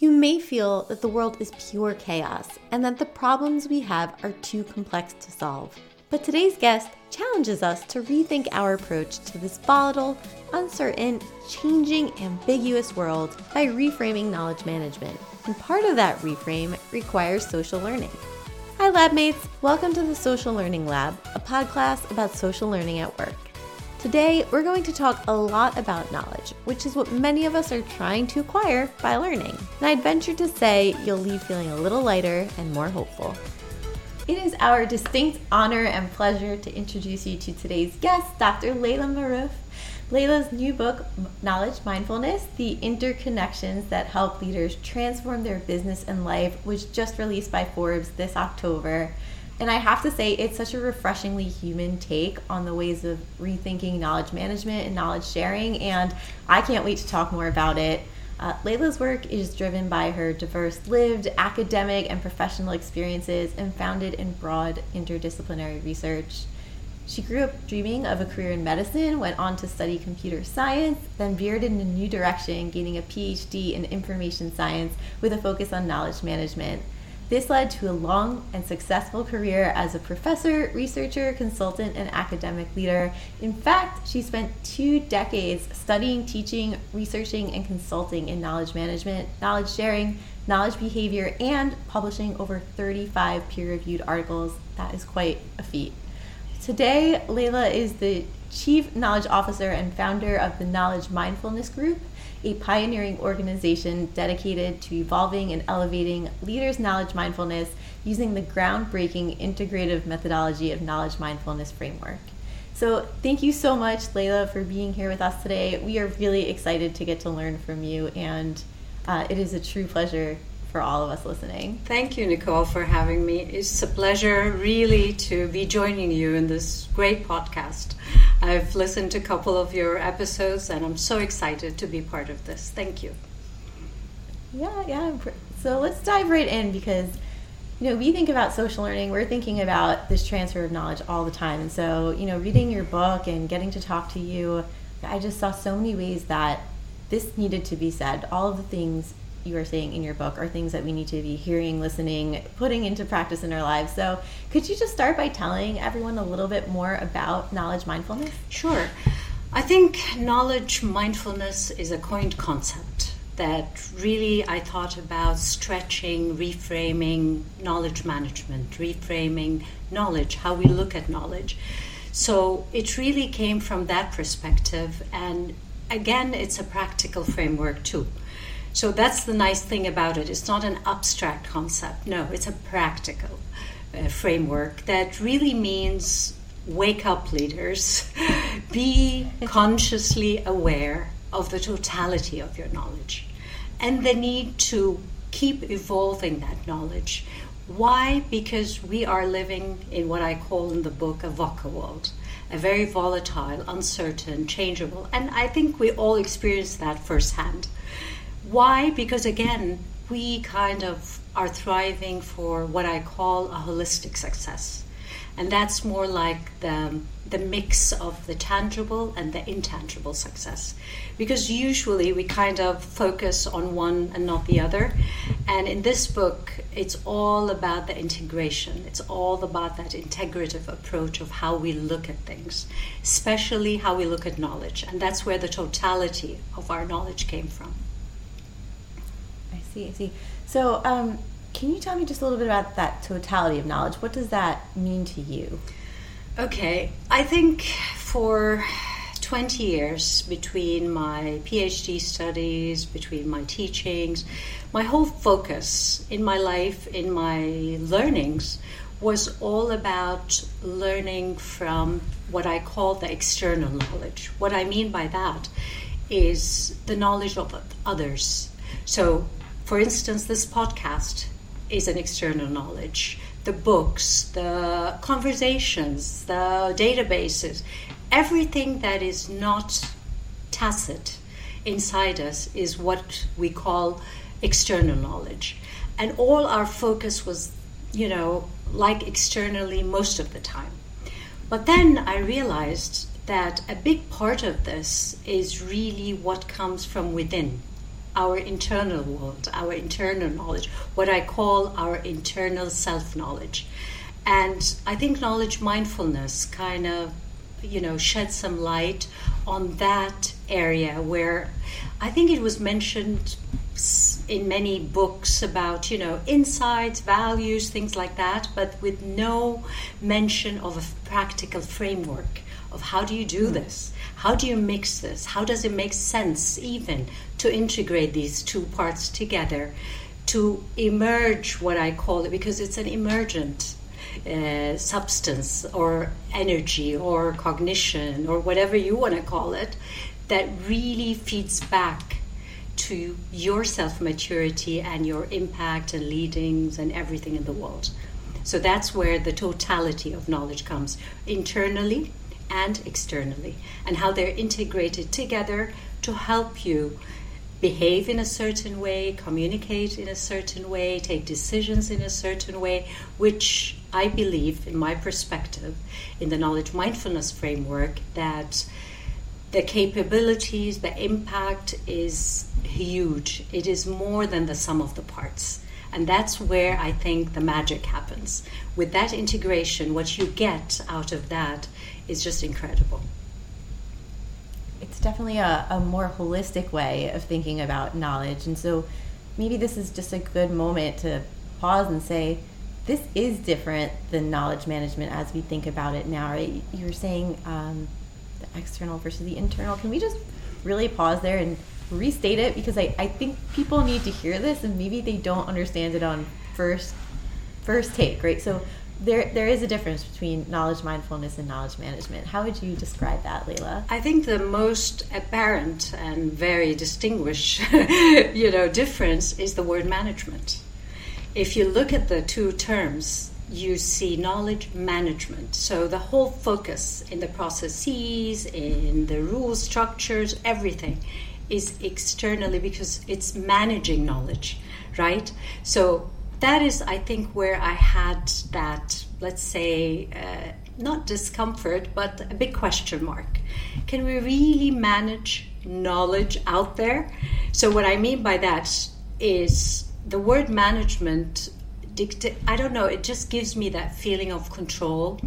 You may feel that the world is pure chaos and that the problems we have are too complex to solve. But today's guest challenges us to rethink our approach to this volatile, uncertain, changing, ambiguous world by reframing knowledge management. And part of that reframe requires social learning. Hi, lab mates! Welcome to the Social Learning Lab, a podcast about social learning at work. Today, we're going to talk a lot about knowledge, which is what many of us are trying to acquire by learning. And I'd venture to say you'll leave feeling a little lighter and more hopeful. It is our distinct honor and pleasure to introduce you to today's guest, Dr. Laila Marouf. Laila's new book, Knowledge Mindfulness The Interconnections That Help Leaders Transform Their Business and Life, was just released by Forbes this October. And I have to say, it's such a refreshingly human take on the ways of rethinking knowledge management and knowledge sharing. And I can't wait to talk more about it. Uh, Laila's work is driven by her diverse lived academic and professional experiences and founded in broad interdisciplinary research. She grew up dreaming of a career in medicine, went on to study computer science, then veered in a new direction, gaining a PhD in information science with a focus on knowledge management. This led to a long and successful career as a professor, researcher, consultant, and academic leader. In fact, she spent two decades studying, teaching, researching, and consulting in knowledge management, knowledge sharing, knowledge behavior, and publishing over 35 peer reviewed articles. That is quite a feat. Today, Laila is the Chief Knowledge Officer and founder of the Knowledge Mindfulness Group a pioneering organization dedicated to evolving and elevating leaders' knowledge mindfulness using the groundbreaking integrative methodology of knowledge mindfulness framework. So, thank you so much, Laila, for being here with us today. We are really excited to get to learn from you, and uh, it is a true pleasure for all of us listening. Thank you, Nicole, for having me. It's a pleasure, really, to be joining you in this great podcast. I've listened to a couple of your episodes, and I'm so excited to be part of this. Thank you. Yeah, yeah. So let's dive right in because you know, we think about social learning, we're thinking about this transfer of knowledge all the time. And so, you know, reading your book and getting to talk to you, I just saw so many ways that this needed to be said. All of the things you are saying in your book are things that we need to be hearing, listening, putting into practice in our lives. So, could you just start by telling everyone a little bit more about knowledge mindfulness? Sure. I think knowledge mindfulness is a coined concept that really I thought about stretching, reframing knowledge management, reframing knowledge, how we look at knowledge. So it really came from that perspective. And again, it's a practical framework too. So that's the nice thing about it. It's not an abstract concept. No, it's a practical uh, framework that really means wake up leaders, be consciously aware of the totality of your knowledge and the need to keep evolving that knowledge. Why? Because we are living in what I call in the book a VUCA world, a very volatile, uncertain, changeable, and I think we all experience that firsthand. Why? Because again, we kind of are thriving for what I call a holistic success. And that's more like the, the mix of the tangible and the intangible success. Because usually we kind of focus on one and not the other. And in this book, it's all about the integration. It's all about that integrative approach of how we look at things, especially how we look at knowledge. And that's where the totality of our knowledge came from see, I see. So, um, can you tell me just a little bit about that totality of knowledge? What does that mean to you? Okay, I think for 20 years between my PhD studies, between my teachings, my whole focus in my life, in my learnings, was all about learning from what I call the external knowledge. What I mean by that is the knowledge of others. So, for instance, this podcast is an external knowledge. The books, the conversations, the databases, everything that is not tacit inside us is what we call external knowledge. And all our focus was, you know, like externally most of the time. But then I realized that a big part of this is really what comes from within our internal world, our internal knowledge, what I call our internal self knowledge. And I think knowledge mindfulness kind of, you know, shed some light on that area where I think it was mentioned in many books about, you know, insights, values, things like that, but with no mention of a practical framework of how do you do hmm. this? How do you mix this? How does it make sense even to integrate these two parts together to emerge what I call it because it's an emergent uh, substance or energy or cognition or whatever you want to call it that really feeds back to your self maturity and your impact and leadings and everything in the world. So that's where the totality of knowledge comes internally and externally, and how they're integrated together to help you behave in a certain way, communicate in a certain way, take decisions in a certain way, which I believe, in my perspective, in the knowledge mindfulness framework, that the capabilities, the impact is huge. It is more than the sum of the parts. And that's where I think the magic happens. With that integration, what you get out of that is just incredible. It's definitely a, a more holistic way of thinking about knowledge. And so maybe this is just a good moment to pause and say, this is different than knowledge management as we think about it now, right? You were saying um, the external versus the internal. Can we just really pause there and restate it? Because I, I think people need to hear this and maybe they don't understand it on first first take, right? So there there is a difference between knowledge mindfulness and knowledge management. How would you describe that, Laila? I think the most apparent and very distinguished, you know, difference is the word management. If you look at the two terms, you see knowledge management. So the whole focus in the processes, in the rules, structures, everything is externally because it's managing knowledge, right? So that is, I think, where I had that, let's say, uh, not discomfort, but a big question mark. Can we really manage knowledge out there? So, what I mean by that is the word management i don't know it just gives me that feeling of control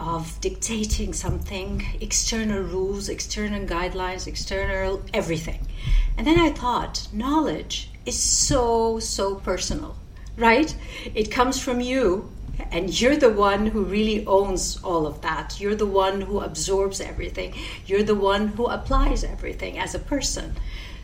of dictating something external rules external guidelines external everything and then i thought knowledge is so so personal right it comes from you and you're the one who really owns all of that you're the one who absorbs everything you're the one who applies everything as a person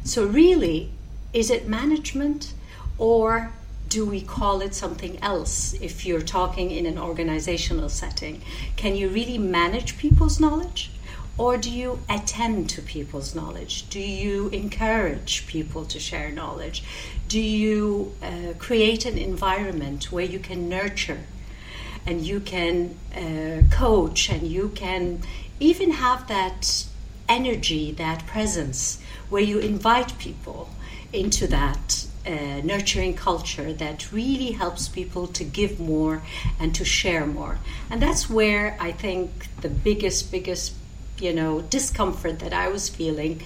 so really is it management or do we call it something else if you're talking in an organizational setting? Can you really manage people's knowledge? Or do you attend to people's knowledge? Do you encourage people to share knowledge? Do you uh, create an environment where you can nurture and you can uh, coach and you can even have that energy, that presence, where you invite people into that uh, nurturing culture that really helps people to give more and to share more. And that's where I think the biggest, biggest, you know, discomfort that I was feeling.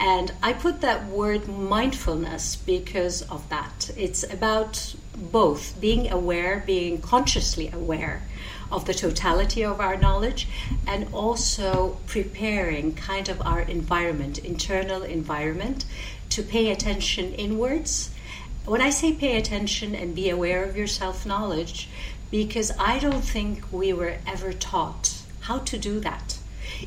And I put that word mindfulness because of that. It's about both being aware, being consciously aware of the totality of our knowledge and also preparing kind of our environment, internal environment, to pay attention inwards. When I say pay attention and be aware of your self knowledge, because I don't think we were ever taught how to do that.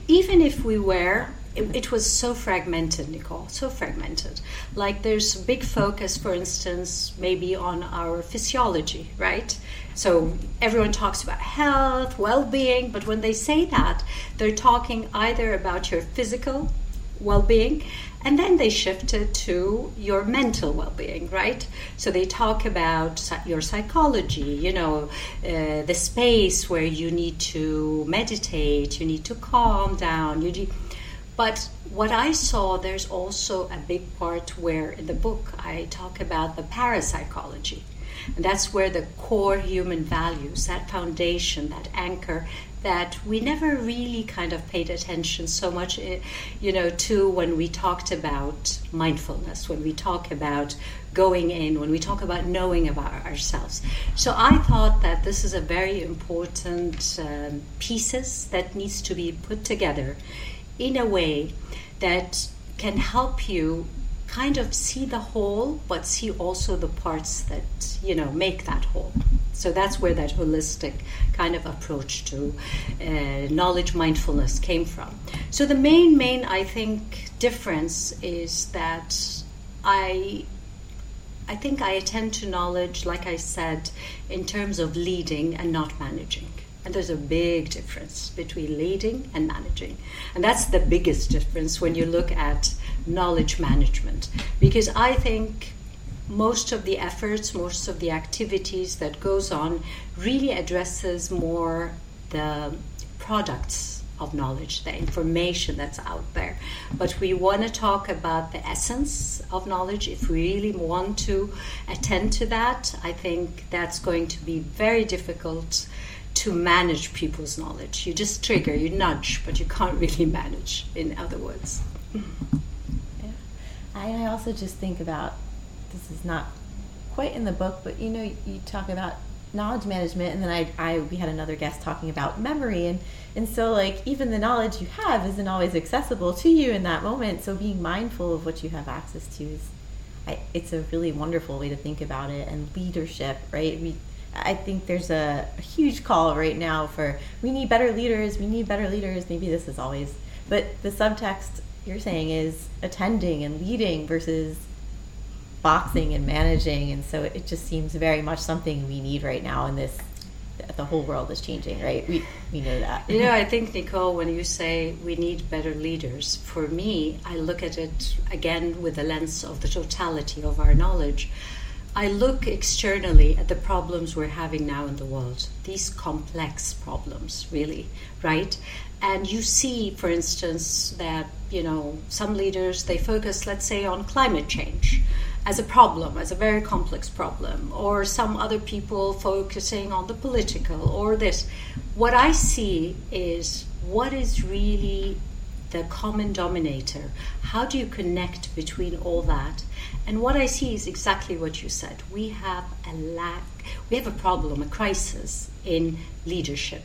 Even if we were, it, it, was so fragmented, Nicole, so fragmented. Like there's big focus, for instance, maybe on our physiology, right? So everyone talks about health, well being, but when they say that, they're talking either about your physical well being and then they shifted to your mental well being, right? So they talk about your psychology, you know, uh, the space where you need to meditate, you need to calm down. You But what I saw, there's also a big part where in the book I talk about the parapsychology. And that's where the core human values, that foundation, that anchor, that we never really kind of paid attention so much, eh, you know, to when we talked about mindfulness, when we talk about going in, when we talk about knowing about ourselves. So I thought that this is a very important um, pieces that needs to be put together in a way that can help you kind of see the whole, but see also the parts that you know make that whole. So that's where that holistic kind of approach to uh, knowledge mindfulness came from. So the main, main, I think, difference is that I I think I attend to knowledge, like I said, in terms of leading and not managing. And there's a big difference between leading and managing. And that's the biggest difference when you look at knowledge management. Because I think most of the efforts, most of the activities that goes on really addresses more the products of knowledge, the information that's out there. But we want to talk about the essence of knowledge. If we really want to attend to that, I think that's going to be very difficult to manage people's knowledge. You just trigger, you nudge, but you can't really manage, in other words. Yeah. I also just think about this is not quite in the book, but you know, you talk about knowledge management, and then I, I we had another guest talking about memory, and and so like even the knowledge you have isn't always accessible to you in that moment. So being mindful of what you have access to is, I, it's a really wonderful way to think about it. And leadership, right? We I think there's a, a, huge call right now for we need better leaders, we need better leaders. Maybe this is always, but the subtext you're saying is attending and leading versus boxing and managing. And so it just seems very much something we need right now in this. The whole world is changing, right? We we know that. You know, I think Nicole, when you say we need better leaders, for me, I look at it again with the lens of the totality of our knowledge. I look externally at the problems we're having now in the world, these complex problems, really, right? And you see, for instance, that, you know, some leaders, they focus, let's say, on climate change as a problem, as a very complex problem, or some other people focusing on the political or this. What I see is what is really the common denominator? How do you connect between all that? And what I see is exactly what you said. We have a lack, we have a problem, a crisis in leadership.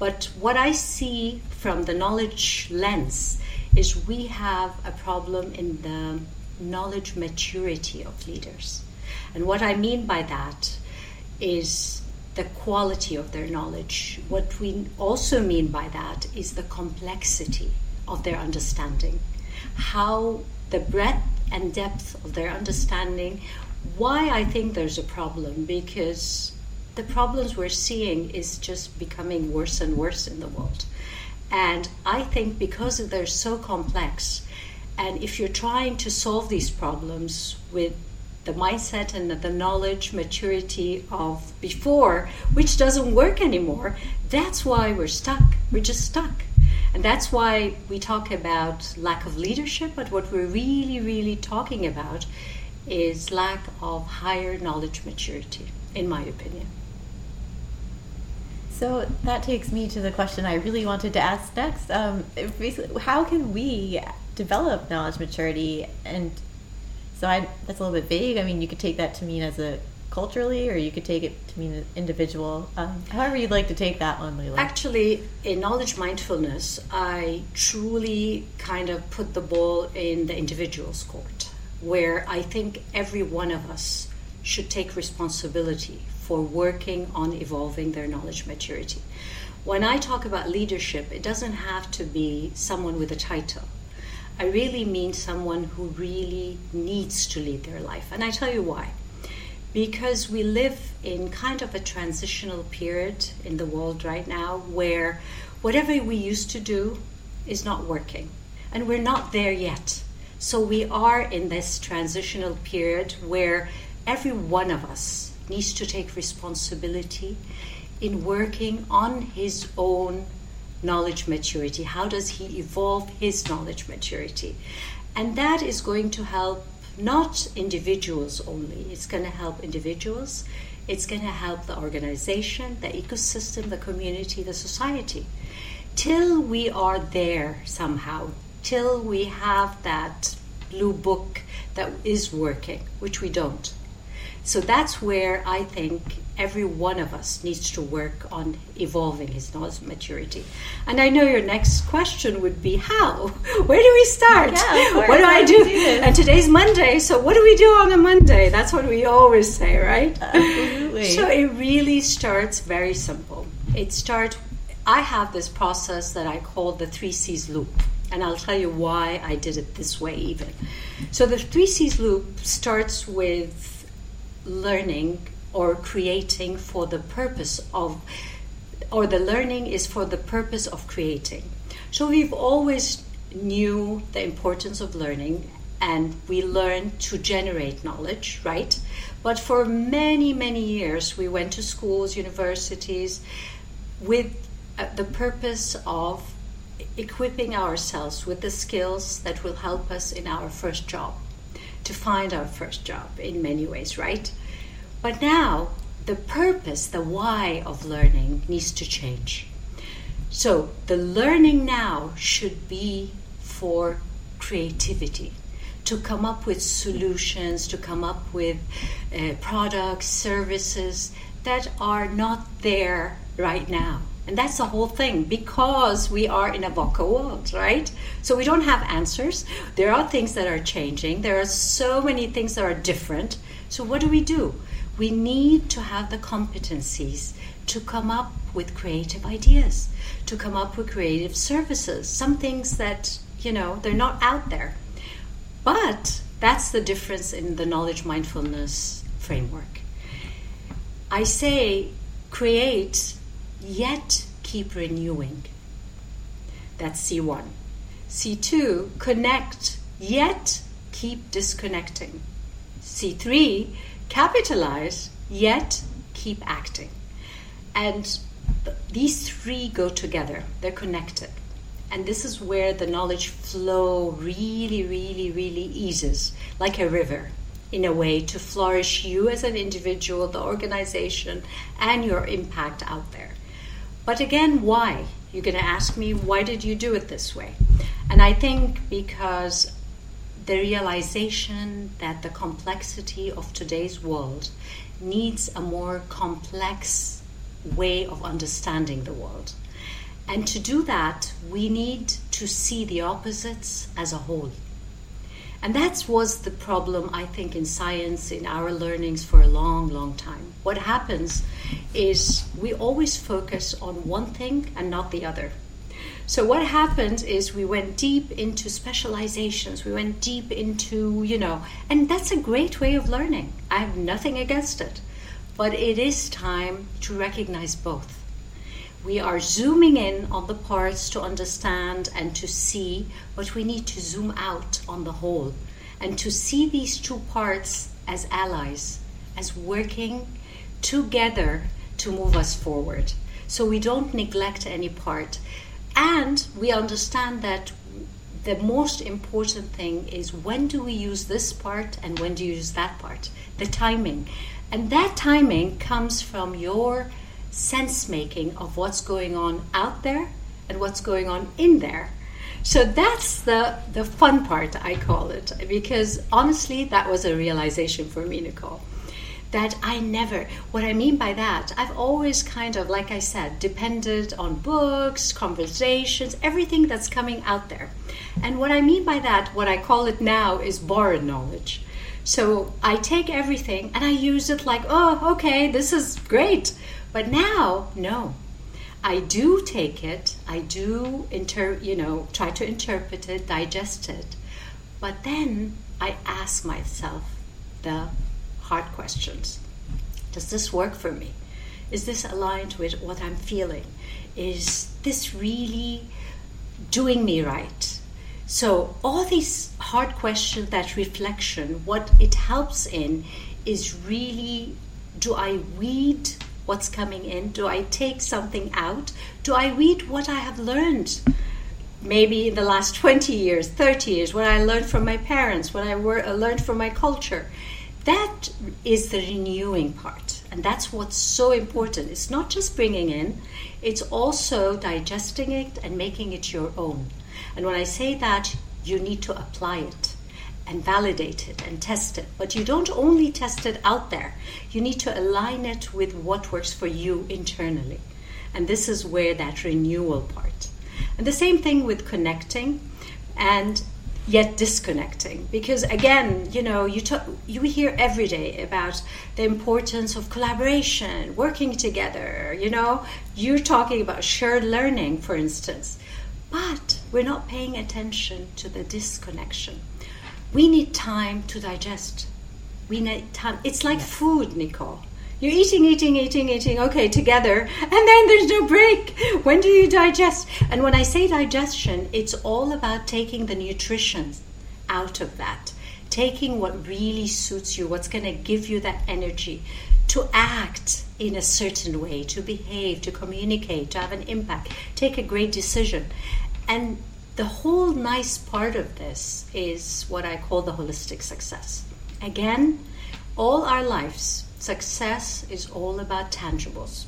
But what I see from the knowledge lens is we have a problem in the knowledge maturity of leaders. And what I mean by that is the quality of their knowledge. What we also mean by that is the complexity of their understanding, how the breadth and depth of their understanding. Why I think there's a problem because the problems we're seeing is just becoming worse and worse in the world. And I think because they're so complex, and if you're trying to solve these problems with the mindset and the knowledge maturity of before, which doesn't work anymore, that's why we're stuck. We're just stuck. And that's why we talk about lack of leadership, but what we're really, really talking about is lack of higher knowledge maturity, in my opinion. So that takes me to the question I really wanted to ask next. Um, how can we develop knowledge maturity? And so I, that's a little bit vague. I mean, you could take that to mean as a culturally, or you could take it to mean individual. Um, however, you'd like to take that one, Laila. Actually, in knowledge mindfulness, I truly kind of put the ball in the individual's court, where I think every one of us should take responsibility for working on evolving their knowledge maturity. When I talk about leadership, it doesn't have to be someone with a title. I really mean someone who really needs to lead their life. And I tell you why because we live in kind of a transitional period in the world right now where whatever we used to do is not working. And we're not there yet. So we are in this transitional period where every one of us needs to take responsibility in working on his own knowledge maturity? How does he evolve his knowledge maturity? And that is going to help not individuals only, it's going to help individuals, it's going to help the organization, the ecosystem, the community, the society. Till we are there somehow, till we have that blue book that is working, which we don't. So that's where I think every one of us needs to work on evolving his knowledge maturity. And I know your next question would be how? Where do we start? Yeah, what do I do? do and today's Monday, so what do we do on a Monday? That's what we always say, right? Absolutely. So it really starts very simple. It starts I have this process that I call the 3 C's loop. And I'll tell you why I did it this way even. So the 3 C's loop starts with learning or creating for the purpose of, or the learning is for the purpose of creating. So we've always knew the importance of learning and we learn to generate knowledge, right? But for many, many years, we went to schools, universities with uh, the purpose of equipping ourselves with the skills that will help us in our first job, to find our first job in many ways, right? But now, the purpose, the why of learning needs to change. So, the learning now should be for creativity, to come up with solutions, to come up with uh, products, services that are not there right now. And that's the whole thing because we are in a VUCA world, right? So we don't have answers. There are things that are changing. There are so many things that are different. So what do we do? We need to have the competencies to come up with creative ideas, to come up with creative services, some things that, you know, they're not out there. But that's the difference in the knowledge mindfulness framework. I say create, yet keep renewing. That's C1. C2, connect, yet keep disconnecting. C3, capitalize, yet keep acting. And th- these three go together, they're connected. And this is where the knowledge flow really, really, really eases, like a river, in a way to flourish you as an individual, the organization, and your impact out there. But again, why? You're going to ask me, why did you do it this way? And I think because the realization that the complexity of today's world needs a more complex way of understanding the world. And to do that, we need to see the opposites as a whole. And that was the problem, I think, in science, in our learnings for a long, long time. What happens is we always focus on one thing and not the other. So what happened is we went deep into specializations. We went deep into, you know, and that's a great way of learning. I have nothing against it. But it is time to recognize both. We are zooming in on the parts to understand and to see, but we need to zoom out on the whole and to see these two parts as allies, as working together to move us forward. So we don't neglect any part. And we understand that the most important thing is when do we use this part and when do you use that part? The timing. And that timing comes from your sense making of what's going on out there and what's going on in there. So that's the, the fun part, I call it, because honestly, that was a realization for me, Nicole that I never, what I mean by that, I've always kind of, like I said, depended on books, conversations, everything that's coming out there. And what I mean by that, what I call it now, is borrowed knowledge. So I take everything and I use it like, oh, okay, this is great. But now, no. I do take it, I do inter, you know, try to interpret it, digest it. But then I ask myself the hard questions. Does this work for me? Is this aligned with what I'm feeling? Is this really doing me right? So, all these hard questions, that reflection, what it helps in is really do I weed what's coming in? Do I take something out? Do I read what I have learned? Maybe in the last 20 years, 30 years, what I learned from my parents, what I learned from my culture. That is the renewing part. And that's what's so important. It's not just bringing in, it's also digesting it and making it your own. And when I say that, you need to apply it and validate it and test it. But you don't only test it out there, you need to align it with what works for you internally. And this is where that renewal part. And the same thing with connecting and yet disconnecting because again you know you talk, you hear every day about the importance of collaboration working together you know you're talking about shared learning for instance but we're not paying attention to the disconnection we need time to digest. We need time. It's like food, Nicole. You're eating, eating, eating, eating, okay, together, and then there's no break. When do you digest? And when I say digestion, it's all about taking the nutrition out of that, taking what really suits you, what's going to give you that energy to act in a certain way, to behave, to communicate, to have an impact, take a great decision. And the whole nice part of this is what I call the holistic success. Again, all our lives, success is all about tangibles.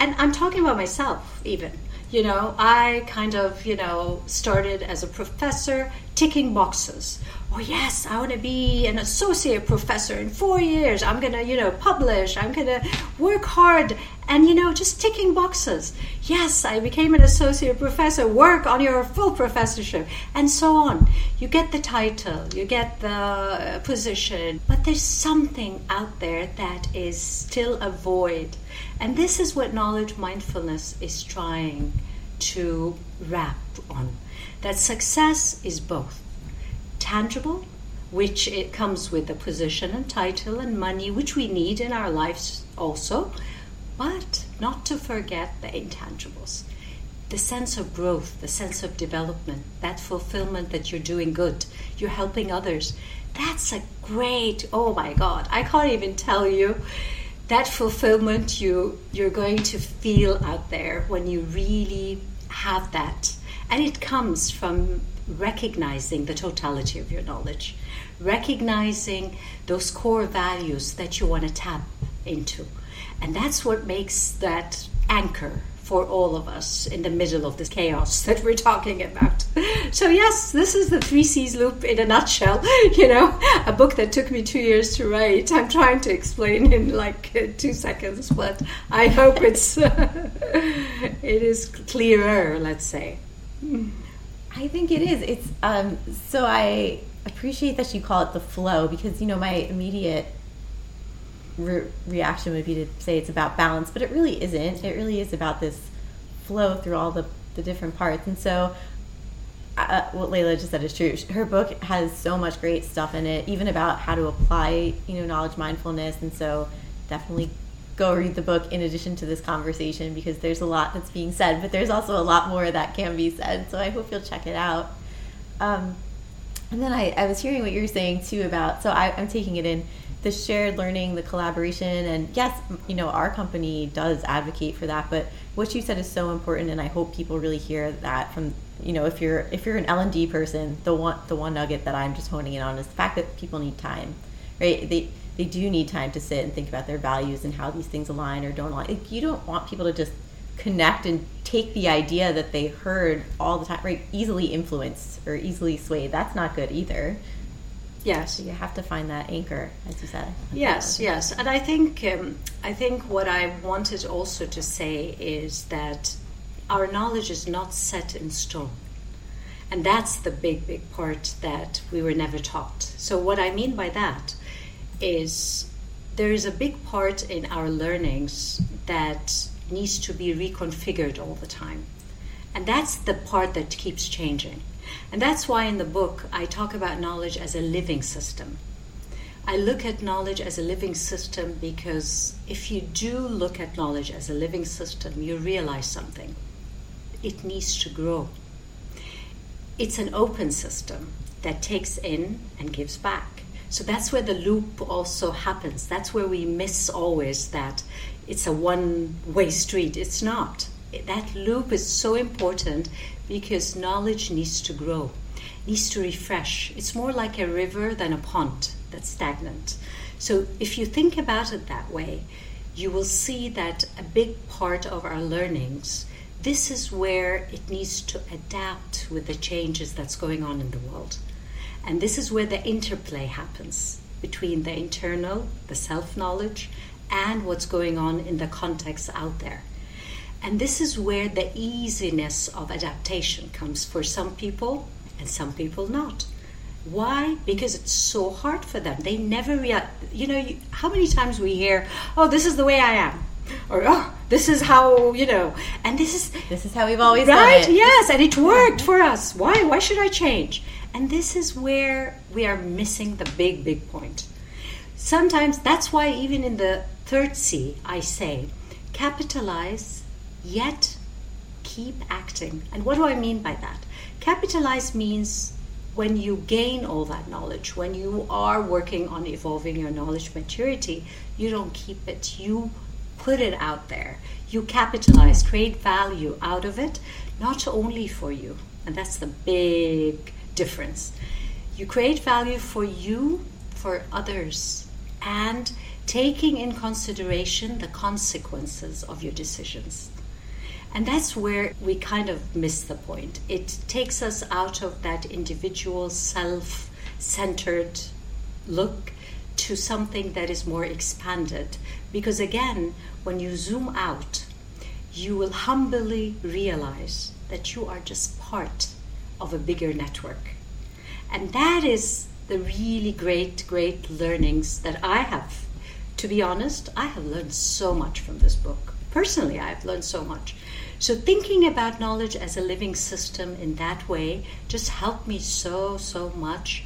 And I'm talking about myself, even. You know, I kind of, you know, started as a professor ticking boxes. Oh, yes, I want to be an associate professor in four years. I'm going to, you know, publish. I'm going to work hard and, you know, just ticking boxes. Yes, I became an associate professor. Work on your full professorship, and so on. You get the title, you get the uh, position, but there's something out there that is still a void. And this is what knowledge mindfulness is trying to wrap on that success is both tangible, which it comes with a position and title and money, which we need in our lives also, but not to forget the intangibles. The sense of growth, the sense of development, that fulfillment that you're doing good, you're helping others. That's a great, oh my God, I can't even tell you that fulfillment you, you're going to feel out there when you really have that and it comes from recognizing the totality of your knowledge, recognizing those core values that you want to tap into. And that's what makes that anchor for all of us in the middle of this chaos that we're talking about. So, yes, this is the Three C's Loop in a nutshell. You know, a book that took me two years to write. I'm trying to explain in like uh, two seconds, but I hope it's it is clearer. Let's say. I think it is. It's um, so I appreciate that you call it the flow because you know my immediate re- reaction would be to say it's about balance, but it really isn't. It really is about this flow through all the the different parts. And so, uh, what Laila just said is true. Her book has so much great stuff in it, even about how to apply you know knowledge mindfulness. And so, definitely go read the book in addition to this conversation because there's a lot that's being said, but there's also a lot more that can be said. So I hope you'll check it out. Um, and then I, I was hearing what you were saying too about, so I, I'm taking it in the shared learning, the collaboration, and yes, you know, our company does advocate for that. But what you said is so important, and I hope people really hear that from you know, if you're if you're an L and D person, the one the one nugget that I'm just honing in on is the fact that people need time, right? They they do need time to sit and think about their values and how these things align or don't align. Like, you don't want people to just connect and take the idea that they heard all the time, right? Easily influenced or easily swayed. That's not good either. Yes, so you have to find that anchor, as you said. Yes, yes, and I think um, I think what I wanted also to say is that our knowledge is not set in stone, and that's the big, big part that we were never taught. So what I mean by that is there is a big part in our learnings that needs to be reconfigured all the time. And that's the part that keeps changing. And that's why in the book I talk about knowledge as a living system. I look at knowledge as a living system because if you do look at knowledge as a living system, you realize something. It needs to grow. It's an open system that takes in and gives back. So that's where the loop also happens. That's where we miss always that it's a one way street. It's not. That loop is so important because knowledge needs to grow, needs to refresh. It's more like a river than a pond that's stagnant. So if you think about it that way, you will see that a big part of our learnings this is where it needs to adapt with the changes that's going on in the world. And this is where the interplay happens between the internal, the self knowledge, and what's going on in the context out there. And this is where the easiness of adaptation comes for some people and some people not. Why? Because it's so hard for them. They never react. You know, you, how many times we hear, oh, this is the way I am or oh, this is how you know, and this is this is how we've always right. Yes, and it worked for us. Why? Why should I change? And this is where we are missing the big, big point. Sometimes that's why even in the third C, I say, capitalize, yet keep acting. And what do I mean by that? Capitalize means when you gain all that knowledge, when you are working on evolving your knowledge maturity, you don't keep it. You put it out there. You capitalize, create value out of it, not only for you, and that's the big difference. You create value for you, for others, and taking in consideration the consequences of your decisions. And that's where we kind of miss the point. It takes us out of that individual, self centered look to something that is more expanded. Because again, when you zoom out, you will humbly realize that you are just part of a bigger network. And that is the really great, great learnings that I have. To be honest, I have learned so much from this book. Personally, I have learned so much. So, thinking about knowledge as a living system in that way just helped me so, so much.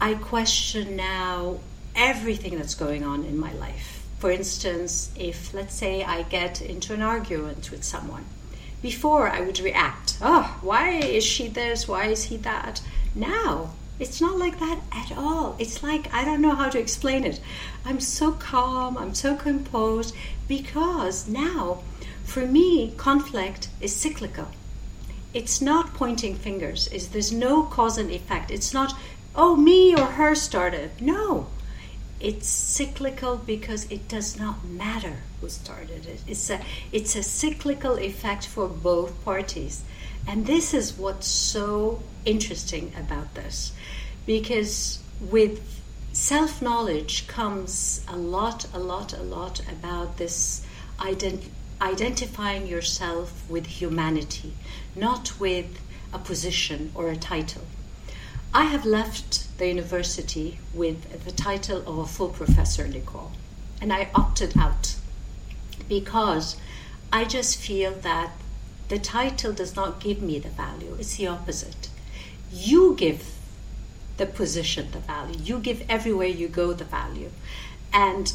I question now everything that's going on in my life for instance, if let's say I get into an argument with someone, before I would react, oh, why is she this? Why is he that? Now, it's not like that at all. It's like, I don't know how to explain it. I'm so calm, I'm so composed, because now, for me, conflict is cyclical. It's not pointing fingers. It's, there's no cause and effect. It's not, oh, me or her started. No, it's cyclical because it does not matter who started it. It's a it's a cyclical effect for both parties. And this is what's so interesting about this. Because with self knowledge comes a lot, a lot, a lot about this ident- identifying yourself with humanity, not with a position or a title. I have left the university with the title of a full professor Nicole, and I opted out because I just feel that the title does not give me the value, it's the opposite. You give the position the value, you give everywhere you go the value. And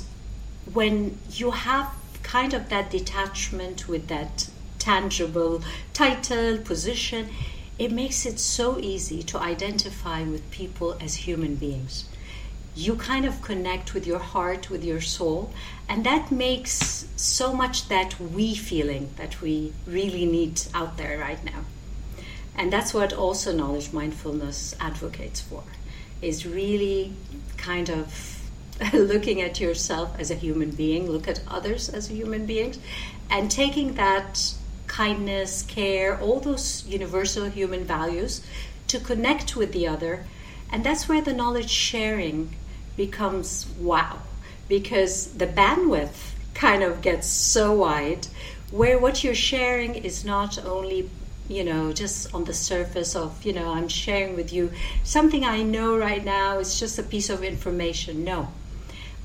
when you have kind of that detachment with that tangible title, position, it makes it so easy to identify with people as human beings. You kind of connect with your heart, with your soul, and that makes so much that we feeling that we really need out there right now. And that's what also knowledge mindfulness advocates for is really kind of looking at yourself as a human being, look at others as human beings, and taking that kindness, care, all those universal human values to connect with the other. And that's where the knowledge sharing becomes wow, because the bandwidth kind of gets so wide where what you're sharing is not only you know just on the surface of you know i'm sharing with you something i know right now it's just a piece of information no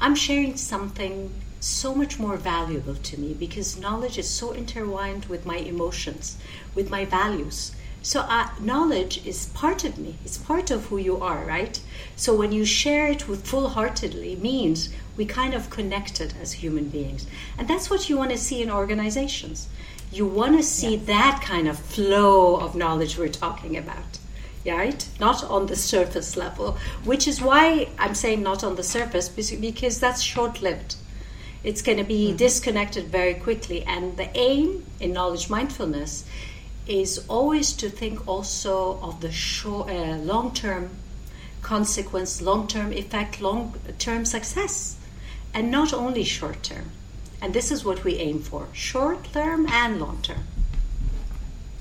i'm sharing something so much more valuable to me because knowledge is so intertwined with my emotions, with my values. So, uh, knowledge is part of me, it's part of who you are, right? So, when you share it with full heartedly, means we kind of connected as human beings. And that's what you want to see in organizations. You want to see yes. that kind of flow of knowledge we're talking about. Right? Not on the surface level, which is why I'm saying not on the surface because that's short lived. It's going to be mm-hmm. disconnected very quickly. And the aim in knowledge mindfulness is always to think also of the short, uh, long term consequence, long term effect, long term success, and not only short term. And this is what we aim for short term and long term.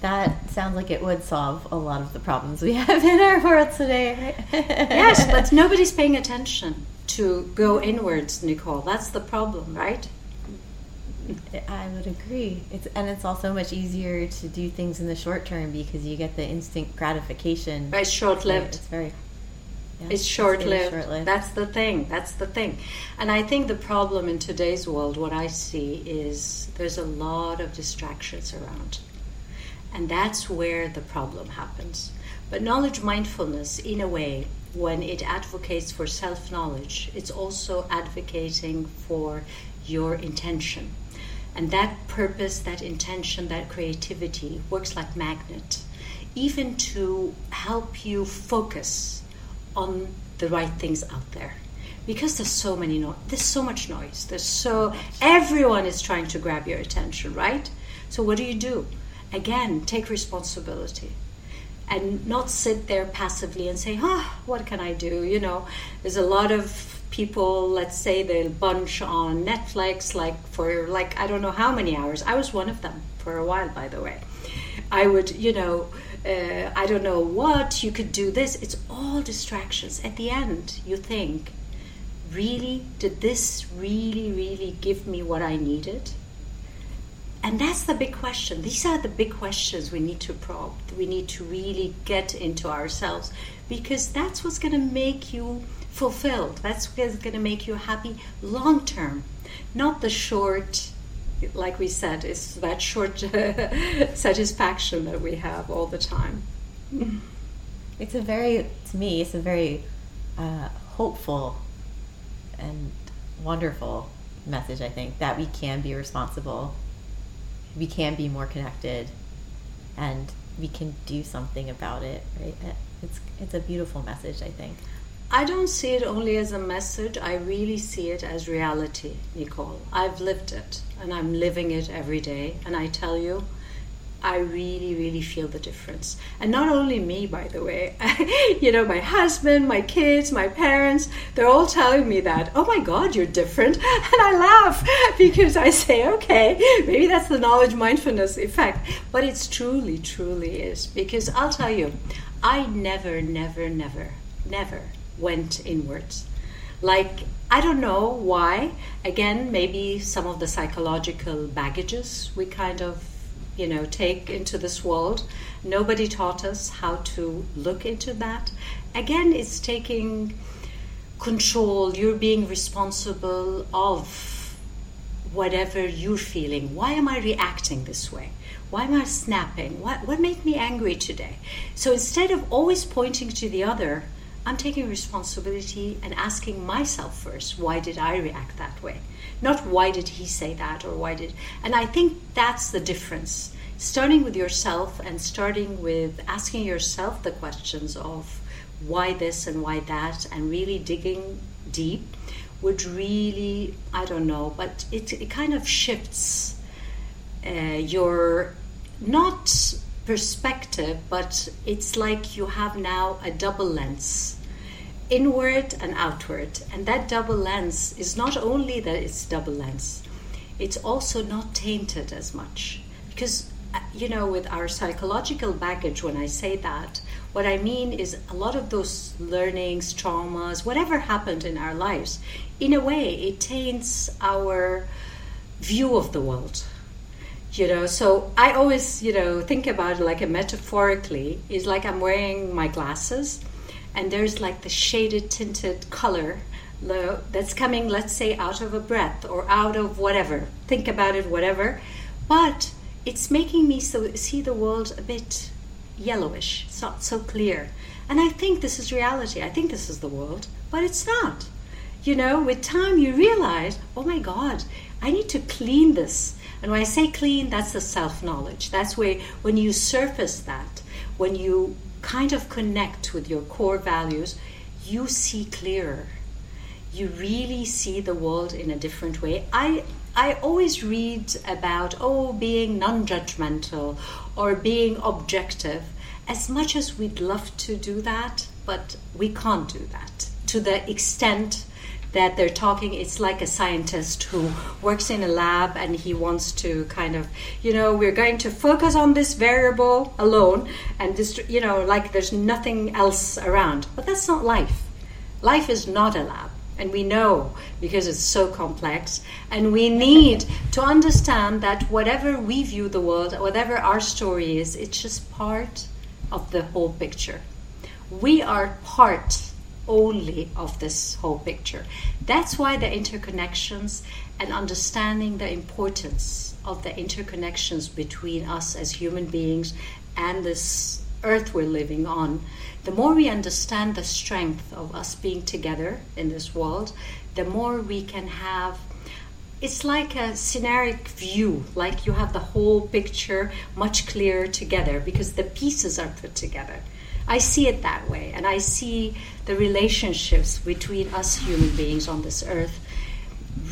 That sounds like it would solve a lot of the problems we have in our world today. yes, but nobody's paying attention to go inwards, Nicole. That's the problem, right? I would agree. It's and it's also much easier to do things in the short term because you get the instant gratification. It's short lived. It's very yeah, it's short lived. That's the thing. That's the thing. And I think the problem in today's world, what I see is there's a lot of distractions around. And that's where the problem happens. But knowledge mindfulness, in a way, when it advocates for self knowledge, it's also advocating for your intention. And that purpose, that intention, that creativity works like magnet, even to help you focus on the right things out there. Because there's so many no- there's so much noise. There's so everyone is trying to grab your attention, right? So what do you do? Again, take responsibility and not sit there passively and say, "Ah, oh, what can I do?" You know, there's a lot of people. Let's say they'll bunch on Netflix like for like I don't know how many hours. I was one of them for a while, by the way. I would, you know, uh, I don't know what you could do. This. It's all distractions. At the end, you think, really, did this really, really give me what I needed? And that's the big question. These are the big questions we need to probe. We need to really get into ourselves because that's what's going to make you fulfilled. That's what's going to make you happy long term, not the short. Like we said, it's that short satisfaction that we have all the time. It's a very, to me, it's a very uh, hopeful and wonderful message. I think that we can be responsible we can be more connected and we can do something about it right? Uh, it's it's a beautiful message i think. I don't see it only as a message. I really see it as reality nicole. I've lived it and i'm living it every day. And i tell you I really, really feel the difference. And not only me, by the way, you know, my husband, my kids, my parents, they're all telling me that, oh my God, you're different. And I laugh because I say, okay, maybe that's the knowledge mindfulness effect. But it's truly, truly is. Because I'll tell you, I never, never, never, never went inwards. Like, I don't know why. Again, maybe some of the psychological baggages we kind of you know take into this world. Nobody taught us how to look into that. Again it's taking control. You're being responsible of whatever you're feeling. Why am i reacting this way? Why am i snapping? What, what made me angry today? So instead of always pointing to the other i'm taking responsibility and asking myself first why did i react that way not why did he say that or why did and i think that's the difference. Starting with yourself and starting with asking yourself the questions of why this and why that and really digging deep would really i don't know but it, it kind of shifts uh, your not perspective but it's like you have now a double lens inward and outward. And that double lens is not only that it's double lens, it's also not tainted as much. Because, uh, you know, with our psychological baggage, when I say that, what I mean is a lot of those learnings, traumas, whatever happened in our lives, in a way, it taints our view of the world you know so i always you know think about it like a metaphorically is like i'm wearing my glasses and there's like the shaded tinted color that's coming, let's say, out of a breath or out of whatever. Think about it, whatever. But it's making me so see the world a bit yellowish. It's not so clear. And I think this is reality. I think this is the world, but it's not. You know, with time you realize, oh my God, I need to clean this. And when I say clean, that's the self knowledge. That's where when you surface that, when you kind of connect with your core values, you see clearer. You really see the world in a different way. I I always read about oh being non-judgmental or being objective as much as we'd love to do that, but we can't do that to the extent that they're talking it's like a scientist who works in a lab and he wants to kind of you know we're going to focus on this variable alone and this you know like there's nothing else around. But that's not life. Life is not a lab. And we know because it's so complex and we need to understand that whatever we view the world whatever our story is it's just part of the whole picture. We are part only of this whole picture. That's why the interconnections and understanding the importance of the interconnections between us as human beings and this earth we're living on. The more we understand the strength of us being together in this world, the more we can have it's like a scenaric view, like you have the whole picture much clearer together because the pieces are put together. I see it that way, and I see the relationships between us human beings on this earth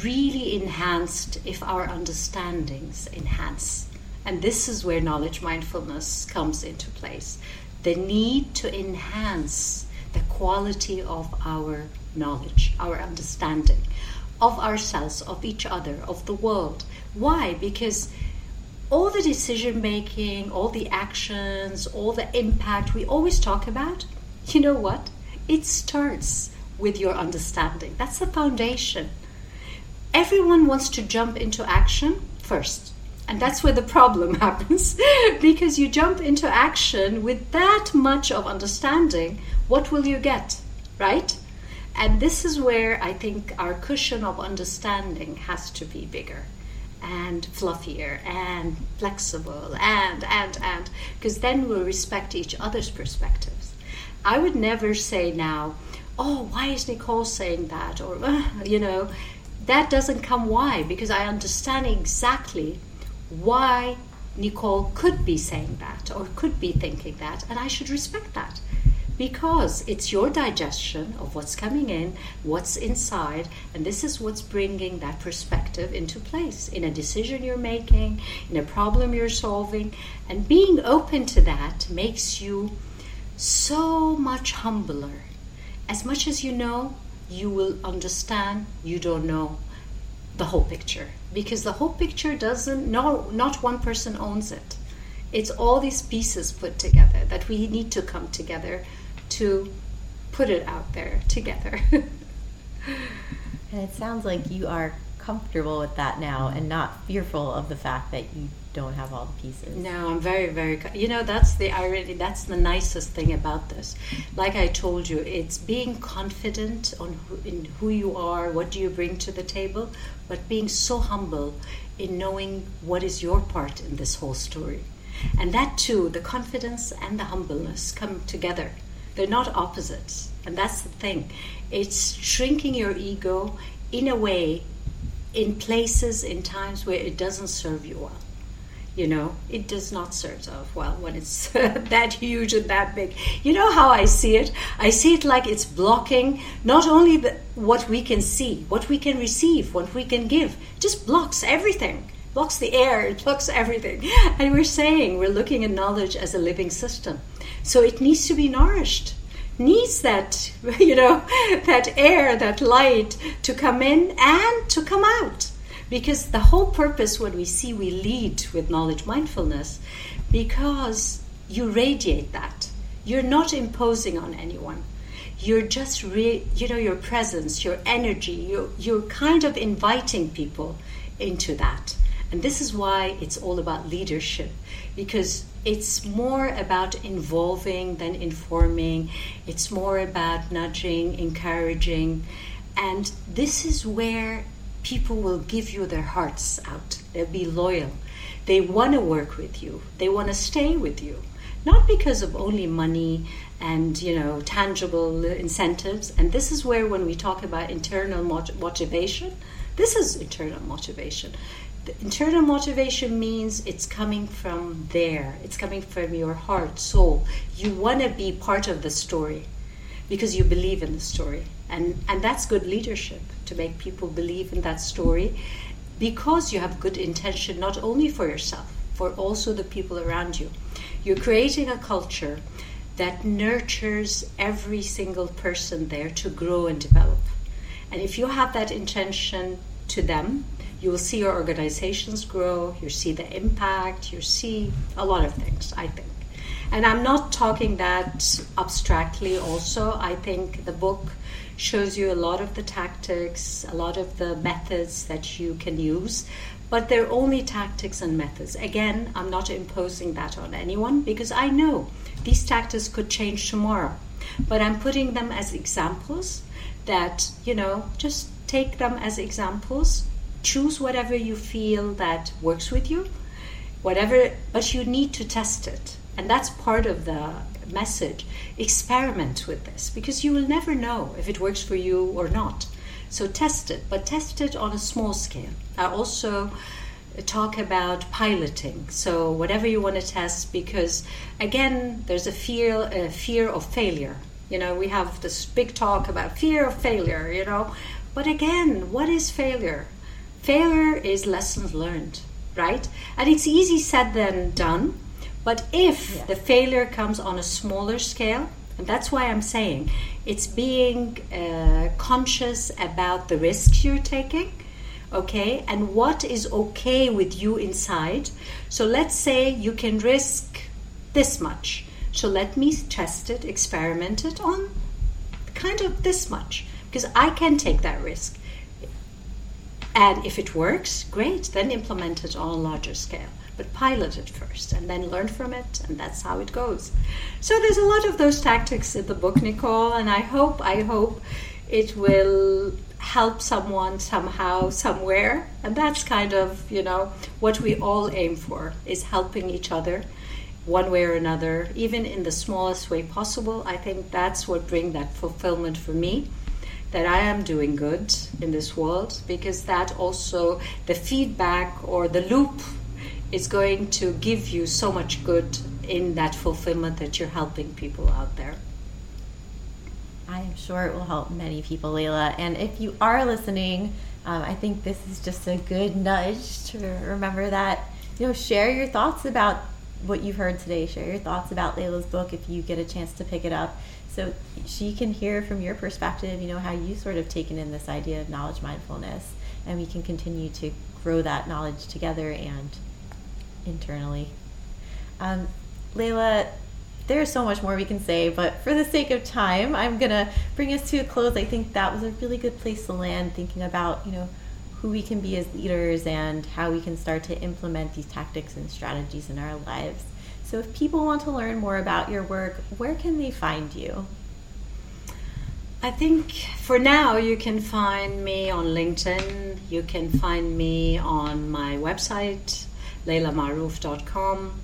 really enhanced if our understandings enhance. And this is where knowledge mindfulness comes into place. The need to enhance the quality of our knowledge, our understanding of ourselves, of each other, of the world. Why? Because all the decision making, all the actions, all the impact we always talk about, you know what? It starts with your understanding. That's the foundation. Everyone wants to jump into action first. And that's where the problem happens because you jump into action with that much of understanding. What will you get? Right? And this is where I think our cushion of understanding has to be bigger and fluffier and flexible and and and because then we'll respect each other's perspectives. I would never say now oh why is nicole saying that? or you know. That doesn't come why because i understand exactly why nicole could be saying that or could be thinking that and i should respect that because it's your digestion of what's coming in, what's inside, and this is what's bringing that perspective into place in a decision you're making, in a problem you're solving. And being open to that makes you so much humbler. As much as you know, you will understand you don't know the whole picture because the whole picture doesn't no not one person owns it it's all these pieces put together that we need to come together to put it out there together. and it sounds like you are comfortable with that now and not fearful of the fact that you don't have all the pieces. No, I'm very, very. You know, that's the irony. That's the nicest thing about this. Like I told you, it's being confident on who, in who you are, what do you bring to the table, but being so humble in knowing what is your part in this whole story. And that too, the confidence and the humbleness come together they're not opposites. And that's the thing. It's shrinking your ego in a way, in places, in times where it doesn't serve you well. You know, it does not serve us well when it's that huge and that big. You know how I see it? I see it like it's blocking not only the, what we can see, what we can receive, what we can give, just blocks everything blocks the air, it blocks everything. And we're saying we're looking at knowledge as a living system. So it needs to be nourished. Needs that, you know, that air, that light to come in and to come out. Because the whole purpose when we see we lead with knowledge mindfulness, because you radiate that. You're not imposing on anyone. You're just, re- you know, your presence, your energy, you're, you're kind of inviting people into that. And this is why it's all about leadership, because it's more about involving than informing. It's more about nudging, encouraging. And this is where people will give you their hearts out. They'll be loyal. They want to work with you. They want to stay with you. Not because of only money and you know tangible incentives and this is where when we talk about internal motivation this is internal motivation The internal motivation means it's coming from there. It's coming from your heart, soul. You want to be part of the story because you believe in the story. And, and that's good leadership to make people believe in that story because you have good intention not only for yourself, for also the people around you. You're creating a culture that nurtures every single person there to grow and develop. And if you have that intention to them, you will see your organizations grow, you see the impact, you see a lot of things, I think. And I'm not talking that abstractly, also. I think the book shows you a lot of the tactics, a lot of the methods that you can use, but they're only tactics and methods. Again, I'm not imposing that on anyone because I know these tactics could change tomorrow. But I'm putting them as examples that, you know, just take them as examples. Choose whatever you feel that works with you, whatever, but you need to test it. And that's part of the message. Experiment with this because you will never know if it works for you or not. So test it, but test it on a small scale. I also talk about piloting. So whatever you want to test, because again, there's a fear, a fear of failure. You know, we have this big talk about fear of failure. You know, but again, what is failure? Failure is lessons learned, right? And it's easy said than done. But if yeah. the failure comes on a smaller scale, and that's why I'm saying it's being uh, conscious about the risks you're taking, okay, and what is okay with you inside. So let's say you can risk this much. So let me test it, experiment it on kind of this much because I can take that risk. And if it works, great, then implement it on a larger scale but pilot it first and then learn from it, and that's how it goes. So there's a lot of those tactics in the book, Nicole, and I hope, I hope it will help someone somehow, somewhere, and that's kind of, you know, what we all aim for is helping each other one way or another, even in the smallest way possible. I think that's what brings that fulfillment for me that I am doing good in this world because that also the feedback or the loop is going to give you so much good in that fulfillment that you're helping people out there. I am sure it will help many people, Laila. And if you are listening, um, I think this is just a good nudge to remember that, you know, share your thoughts about what you've heard today. Share your thoughts about Laila's book if you get a chance to pick it up. So she can hear from your perspective, you know, how you sort of taken in this idea of knowledge mindfulness. And we can continue to grow that knowledge together and internally. Um, Laila, there's so much more we can say, but for the sake of time, I'm gonna bring us to a close. I think that was a really good place to land, thinking about you know who we can be as leaders and how we can start to implement these tactics and strategies in our lives. So, if people want to learn more about your work, where can they find you? I think for now you can find me on LinkedIn. You can find me on my website, lailamarouf.com.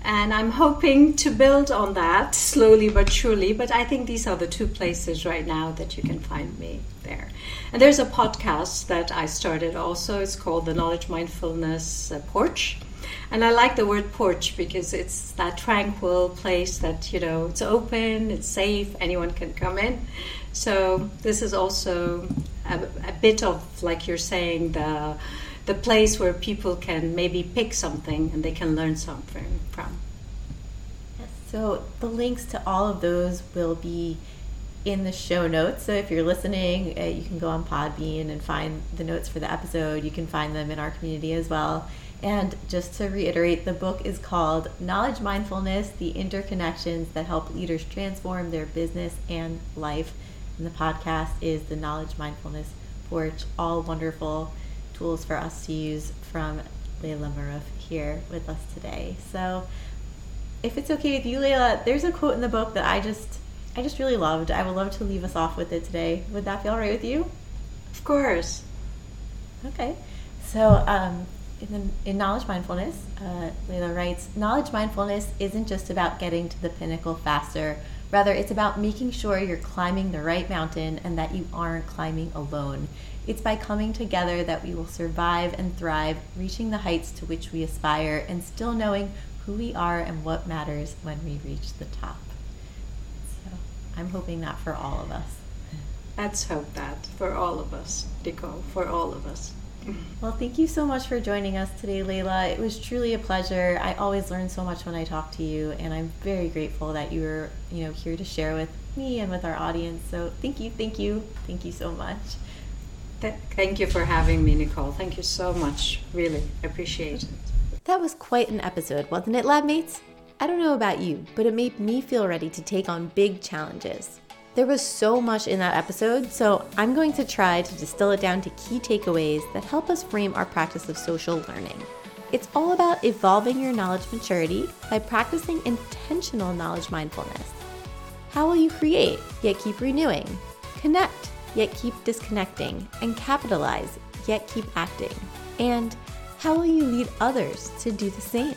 And I'm hoping to build on that slowly but surely. But I think these are the two places right now that you can find me there. And there's a podcast that I started also. It's called the Knowledge Mindfulness uh, Porch. And I like the word porch because it's that tranquil place that, you know, it's open, it's safe, anyone can come in. So this is also a, a bit of, like you're saying, the the place where people can maybe pick something and they can learn something from. So the links to all of those will be in the show notes. So if you're listening, uh, you can go on Podbean and find the notes for the episode. You can find them in our community as well. And just to reiterate, the book is called Knowledge Mindfulness The Interconnections That Help Leaders Transform Their Business and Life. And the podcast is the Knowledge Mindfulness Porch. All wonderful tools for us to use from Laila Marouf here with us today. So if it's okay with you, Laila, there's a quote in the book that I just I just really loved. I would love to leave us off with it today. Would that feel all right with you? Of course. Okay. So um, in, the, in Knowledge Mindfulness, uh, Laila writes, Knowledge mindfulness isn't just about getting to the pinnacle faster Rather, it's about making sure you're climbing the right mountain and that you aren't climbing alone. It's by coming together that we will survive and thrive, reaching the heights to which we aspire, and still knowing who we are and what matters when we reach the top. So I'm hoping that for all of us. Let's hope that for all of us, Dico, for all of us. Well, thank you so much for joining us today, Laila. It was truly a pleasure. I always learn so much when I talk to you, and I'm very grateful that you were, you know, here to share with me and with our audience. So, thank you, thank you, thank you so much. Thank you for having me, Nicole. Thank you so much. Really appreciate it. That was quite an episode, wasn't it, lab mates? I don't know about you, but it made me feel ready to take on big challenges. There was so much in that episode, so I'm going to try to distill it down to key takeaways that help us frame our practice of social learning. It's all about evolving your knowledge maturity by practicing intentional knowledge mindfulness. How will you create, yet keep renewing? Connect, yet keep disconnecting? And capitalize, yet keep acting? And how will you lead others to do the same?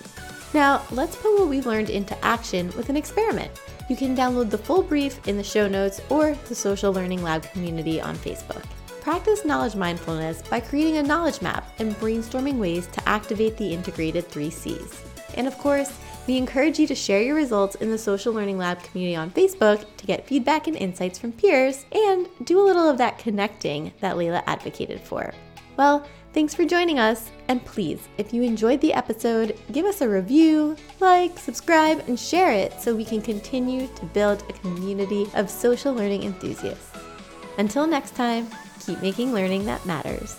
Now, let's put what we've learned into action with an experiment. You can download the full brief in the show notes or the Social Learning Lab community on Facebook. Practice knowledge mindfulness by creating a knowledge map and brainstorming ways to activate the integrated three C's. And of course, we encourage you to share your results in the Social Learning Lab community on Facebook to get feedback and insights from peers and do a little of that connecting that Laila advocated for. Well, Thanks for joining us, and please, if you enjoyed the episode, give us a review, like, subscribe, and share it so we can continue to build a community of social learning enthusiasts. Until next time, keep making learning that matters.